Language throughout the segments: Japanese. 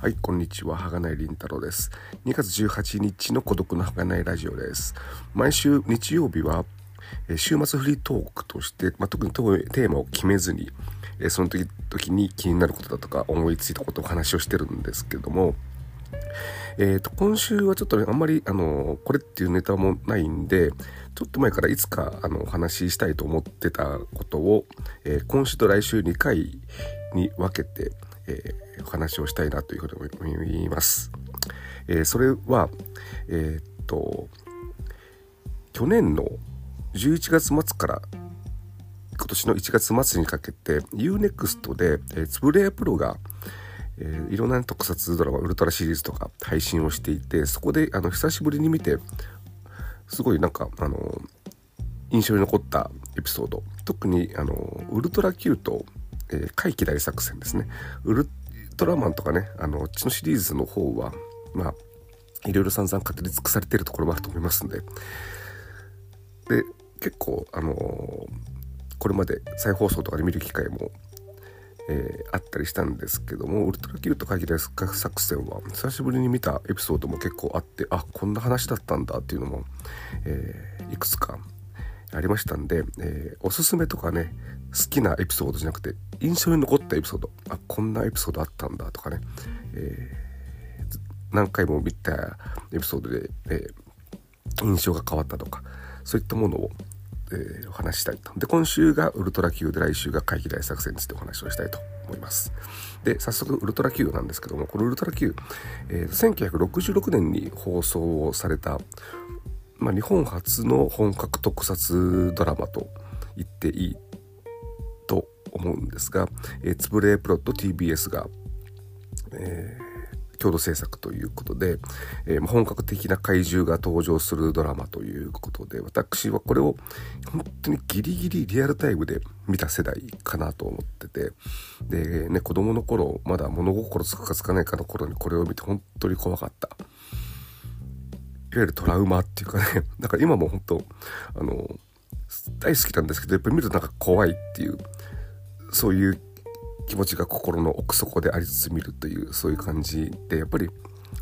はい、こんにちは。はがないりんたろうです。2月18日の孤独のはがないラジオです。毎週日曜日は、え週末フリートークとして、まあ、特にテーマを決めずに、えその時時に気になることだとか思いついたことをお話をしてるんですけども、えーと、今週はちょっとねあんまりあのこれっていうネタもないんでちょっと前からいつかあのお話ししたいと思ってたことを、えー、今週と来週2回に分けて、えー、お話をしたいなというふうに思います。えー、それは、えっと、去年の11月末から今年の1月末にかけて UNEXT で、えー、つぶれやプロが、えー、いろんな特撮ドラマウルトラシリーズとか配信をしていてそこであの久しぶりに見てすごいなんかあの印象に残ったエピソード特にあのウルトラ Q とえー、怪奇大作戦ですね。ウルトラマンとかね、あの、ちのシリーズの方は、まあ、いろいろ散々語り尽くされてるところもあると思いますんで。で、結構、あのー、これまで再放送とかで見る機会も、えー、あったりしたんですけども、ウルトラキルと怪奇大作戦は、久しぶりに見たエピソードも結構あって、あ、こんな話だったんだっていうのも、えー、いくつかありましたんで、えー、おすすめとかね、好きなエピソードじゃなくて、印象に残ったエピソード、あ、こんなエピソードあったんだとかね、えー、何回も見たエピソードで、えー、印象が変わったとか、そういったものを、えー、お話したいと。で、今週がウルトラ Q で来週が怪奇大作戦についてお話をしたいと思います。で、早速ウルトラ Q なんですけども、このウルトラ Q、えー、1966年に放送をされたまあ、日本初の本格特撮ドラマと言っていい思うんですが、えー、つぶれプロと TBS が、えー、共同制作ということで、えー、本格的な怪獣が登場するドラマということで私はこれを本当にギリギリリアルタイムで見た世代かなと思っててでね子供の頃まだ物心つくかつかないかの頃にこれを見て本当に怖かった。いわゆるトラウマっていうかね、だから今も本当、あの、大好きなんですけど、やっぱり見るとなんか怖いっていう、そういう気持ちが心の奥底でありつつ見るという、そういう感じで、やっぱり、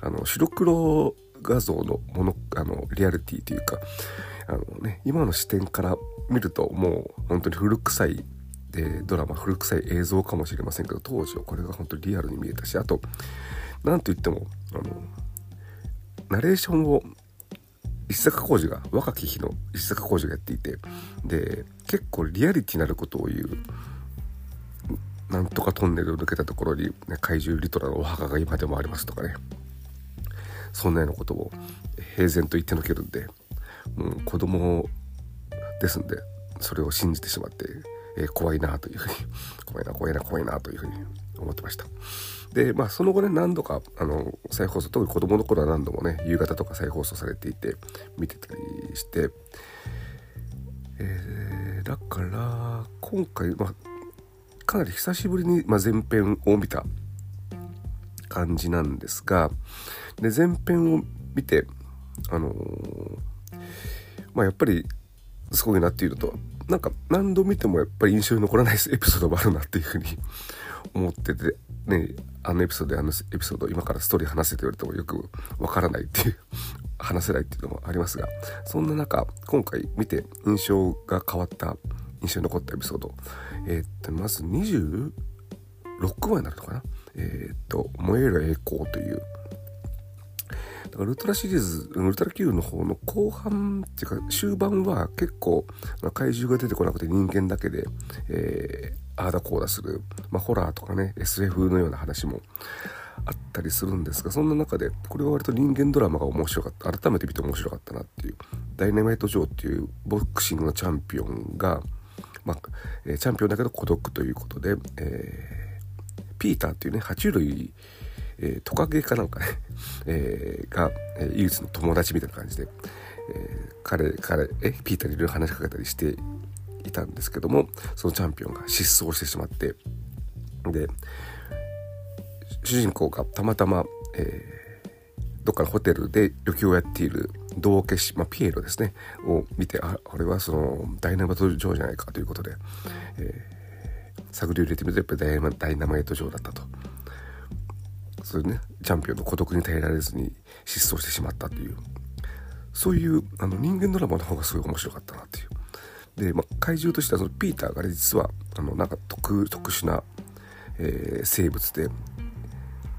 あの、白黒画像のもの、あの、リアリティというか、あのね、今の視点から見るともう本当に古臭いでドラマ古臭い映像かもしれませんけど当時はこれが本当にリアルに見えたしあと何と言ってもあのナレーションを石坂浩二が若き日の石坂浩二がやっていてで結構リアリティなることを言うなんとかトンネルを抜けたところに、ね、怪獣リトラのお墓が今でもありますとかねそんなようなことを平然と言ってのけるんでもう子供ですんでそれを信じてしまって、えー、怖いなというふうに怖いな怖いな怖いなというふうに思ってました。で、まあ、その後ね、何度か、あの、再放送、特に子供の頃は何度もね、夕方とか再放送されていて、見てたりして、えー、だから、今回、まあ、かなり久しぶりに、ま、前編を見た感じなんですが、で、前編を見て、あのー、まあ、やっぱり、すごいなっていうのと、なんか何度見てもやっぱり印象に残らないエピソードもあるなっていうふうに 思ってて、ね、あのエピソードであのエピソード今からストーリー話せて言われてもよくわからないっていう話せないっていうのもありますがそんな中今回見て印象が変わった印象に残ったエピソード。えー、っとまず26話になるのかな？えー、っと「燃える栄光」という。だからウルトラシリーズ、ウルトラ Q の方の後半っていうか終盤は結構怪獣が出てこなくて人間だけで、えー、ああだこうだする、まあ、ホラーとかね SF のような話もあったりするんですがそんな中でこれは割と人間ドラマが面白かった改めて見て面白かったなっていうダイナマイト・ジョーっていうボクシングのチャンピオンが、まあえ、チャンピオンだけど孤独ということで、えー、ピーターっていうね爬虫類えー、トカゲかなんかね、えー、が、えー、唯一の友達みたいな感じで、えー、彼、彼、え、ピーターにいろいろ話しかけたりしていたんですけども、そのチャンピオンが失踪してしまって、で、主人公がたまたま、えー、どっかのホテルで旅行をやっている道化師、まあ、ピエロですね、を見て、あ、これはそのダイナマイト城じゃないかということで、えー、探りを入れてみるとやっぱりダイナマイト城だったと。それねチャンピオンの孤独に耐えられずに失踪してしまったっていう。そういうあの人間ドラマの方がすごい面白かったなっていう。で、まあ、怪獣としてはそのピーターがね実はあのなんか特特殊な、えー、生物で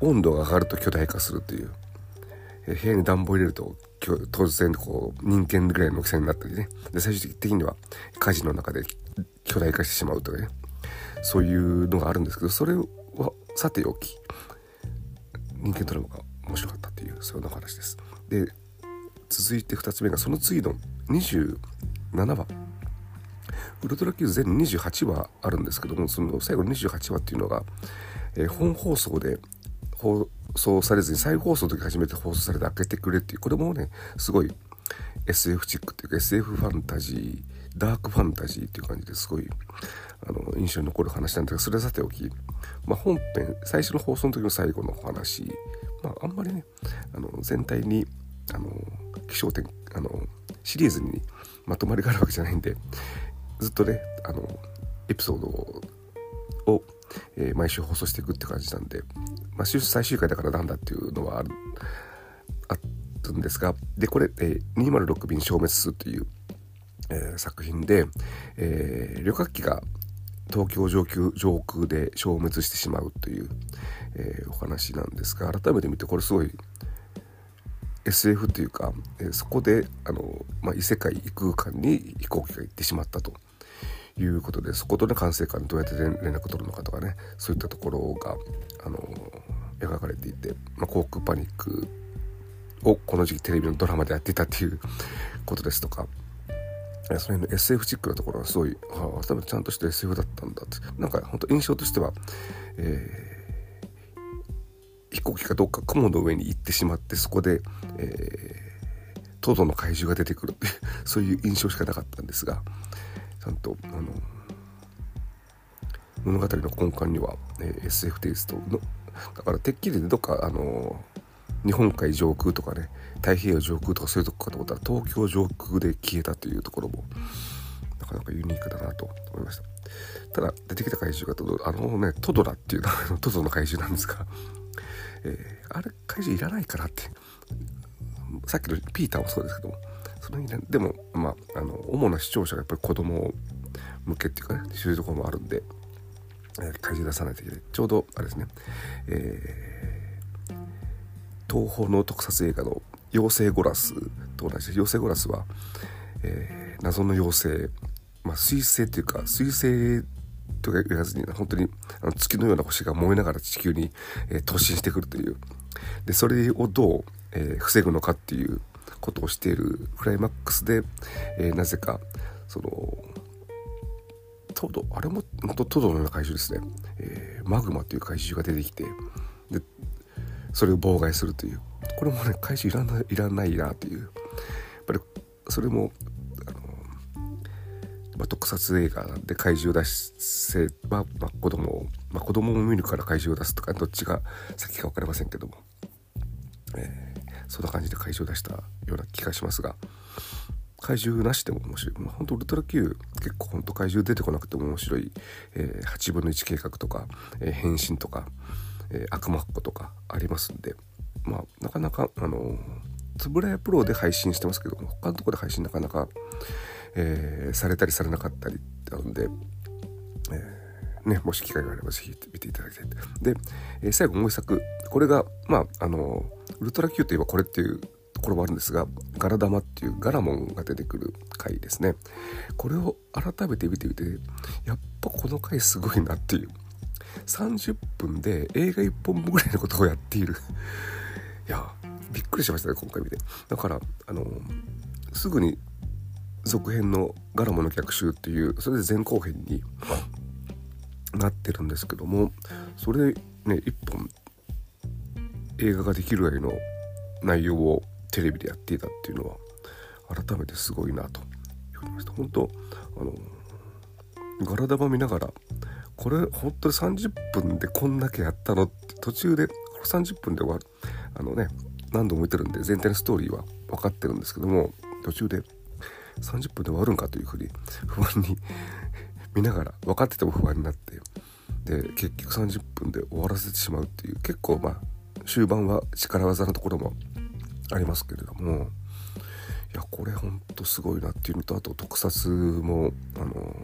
温度が上がると巨大化するという、えー、部屋に暖房入れると突然こう人間ぐらいの大きさになったりね。で最終的には火事の中で巨大化してしまうとかね。そういうのがあるんですけどそれはさておき人間ドラマが面白かったっていうそういう話です。で続いて2つ目がその次の27話。ウルトラ Q 全28話あるんですけどもその最後の28話っていうのが、えー、本放送で放送されずに再放送の時初めて放送されて開けてくれっていうこれもねすごい SF チックっていうか SF ファンタジーダークファンタジーっていう感じですごいあの印象に残る話なんだけどそれはさておき、まあ、本編最初の放送の時の最後の話、まあ、あんまりねあの全体にあの気象点あのシリーズにまとまりがあるわけじゃないんでずっとねあのエピソードを、えー、毎週放送していくって感じなんで、まあ、最終回だからなんだっていうのはあるあるんですがでこれ、えー、206便消滅数という、えー、作品で、えー、旅客機が東京上空上空で消滅してしまうという、えー、お話なんですが改めて見てこれすごい SF というか、えー、そこであの、まあ、異世界異空間に飛行機が行ってしまったと。いうことでそことの管制官にどうやって連絡を取るのかとかねそういったところがあの描かれていて、まあ、航空パニックをこの時期テレビのドラマでやっていたっていうことですとかその辺の SF チックなところがすごい、ああ、多分ちゃんとした SF だったんだって。なんか本当印象としては、えー、飛行機がどっか雲の上に行ってしまって、そこで、えー、トドの怪獣が出てくるっていう、そういう印象しかなかったんですが、ちゃんと、あの、物語の根幹には、え、SF テイストの、だからてっきりどっか、あの日本海上空とかね太平洋上空とかそういうとこかと思ったら東京上空で消えたというところもなかなかユニークだなと思いました。ただ出てきた怪獣があのねトドラっていう トドの怪獣なんですが、えー、あれ怪獣いらないからって。さっきのピーターもそうですけどもその意味でもまああの主な視聴者がやっぱり子供向けっていうかねそういうところもあるんで、えー、怪獣出さないといけない。ちょうどあれですねえー、東宝の特撮映画の妖精ゴラスと同じで妖精ゴラスは、えー、謎の妖精、まあ、水星っていうか水星とか言わずに本当にあの月のような星が燃えながら地球に、えー、突進してくるという。でそれをどう、えー、防ぐのかっていうことをしているクライマックスで、えー、なぜかそのトドあれも本当トドのような怪獣ですね、えー、マグマという怪獣が出てきてでそれを妨害するという。これもね怪獣いらないいらないなっていう。やっぱりそれもあの、まあ、特撮映画で怪獣を出せば、まあ、子供をまあ、子供も見るから怪獣を出すとかどっちが先か分かりませんけども、えー、そんな感じで怪獣を出したような気がしますが怪獣なしでも面白い、まあ、本当ウルトラ Q 結構本当怪獣出てこなくても面白い、えー、8分の1計画とか、えー、変身とか、えー、悪魔っ子とかありますんで。まあなかなかあのつぶらやプロで配信してますけど他のところで配信なかなか、えー、されたりされなかったりなので、えー、ね、もし機会があればぜひ見ていただきたいで、えー、最後もう一作。これがまああのウルトラ Q といえばこれっていうところもあるんですがガラ玉っていうガラモンが出てくる回ですね。これを改めて見てみてやっぱこの回すごいなっていう。30分で映画1本分ぐらいのことをやっている。いやびっくりしましたね今回見て。だからあのすぐに続編の「ガラモの逆襲」っていうそれで前後編になってるんですけどもそれね一本映画ができるぐらいの内容をテレビでやっていたっていうのは改めてすごいなと。言われました。本当あのガラダバ見ながらこれ本当に30分でこんだけやったのって途中でこれ30分で終わる。あのね何度も見てるんで全体のストーリーは分かってるんですけども途中で30分で終わるんかというふうに不安に見ながら分かってても不安になってで結局30分で終わらせてしまうっていう結構まあ終盤は力技のところもありますけれどもいやこれほんとすごいなっていうのとあと特撮もあの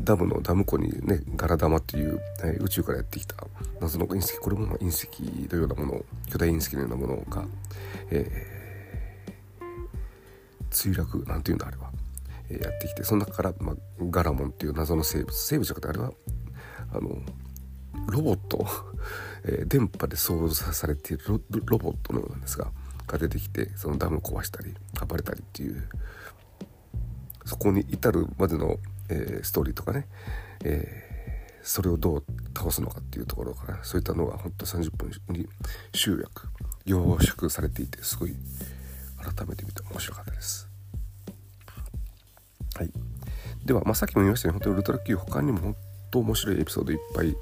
ダムのダム湖にねガラダマっていう、え、宇宙からやってきた謎の隕石これもま隕石のようなもの巨大隕石のようなものが、えー、墜落なんていうんだあれは、やってきてその中から、まあ、ガラモンっていう謎の生物生物じゃなくてあれはあのロボット、えー、電波で操作されているロロボットのようなんですがが出てきてそのダムを壊したり暴れたりっていうそこに至るまでの、えー、ストーリーとかね、えー、それをどう倒すのかっていうところからそういったのがほんと30分に集約凝縮されていてすごい改めて見て面白かったです。はい、では、まあ、さっきも言いましたように本当にウルトラ Q 他にも本当面白いエピソードいっぱい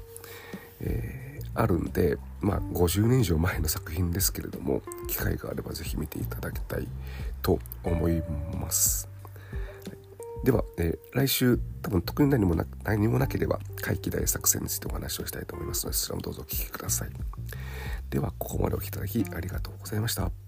えー、あるんで、まあ、50年以上前の作品ですけれども機会があれば是非見ていただきたいと思います。では、えー、来週多分特に何もな何もなければ怪奇大作戦についてお話をしたいと思いますのでそちらもどうぞお聴きください。ではここまでお聴きいただきありがとうございました。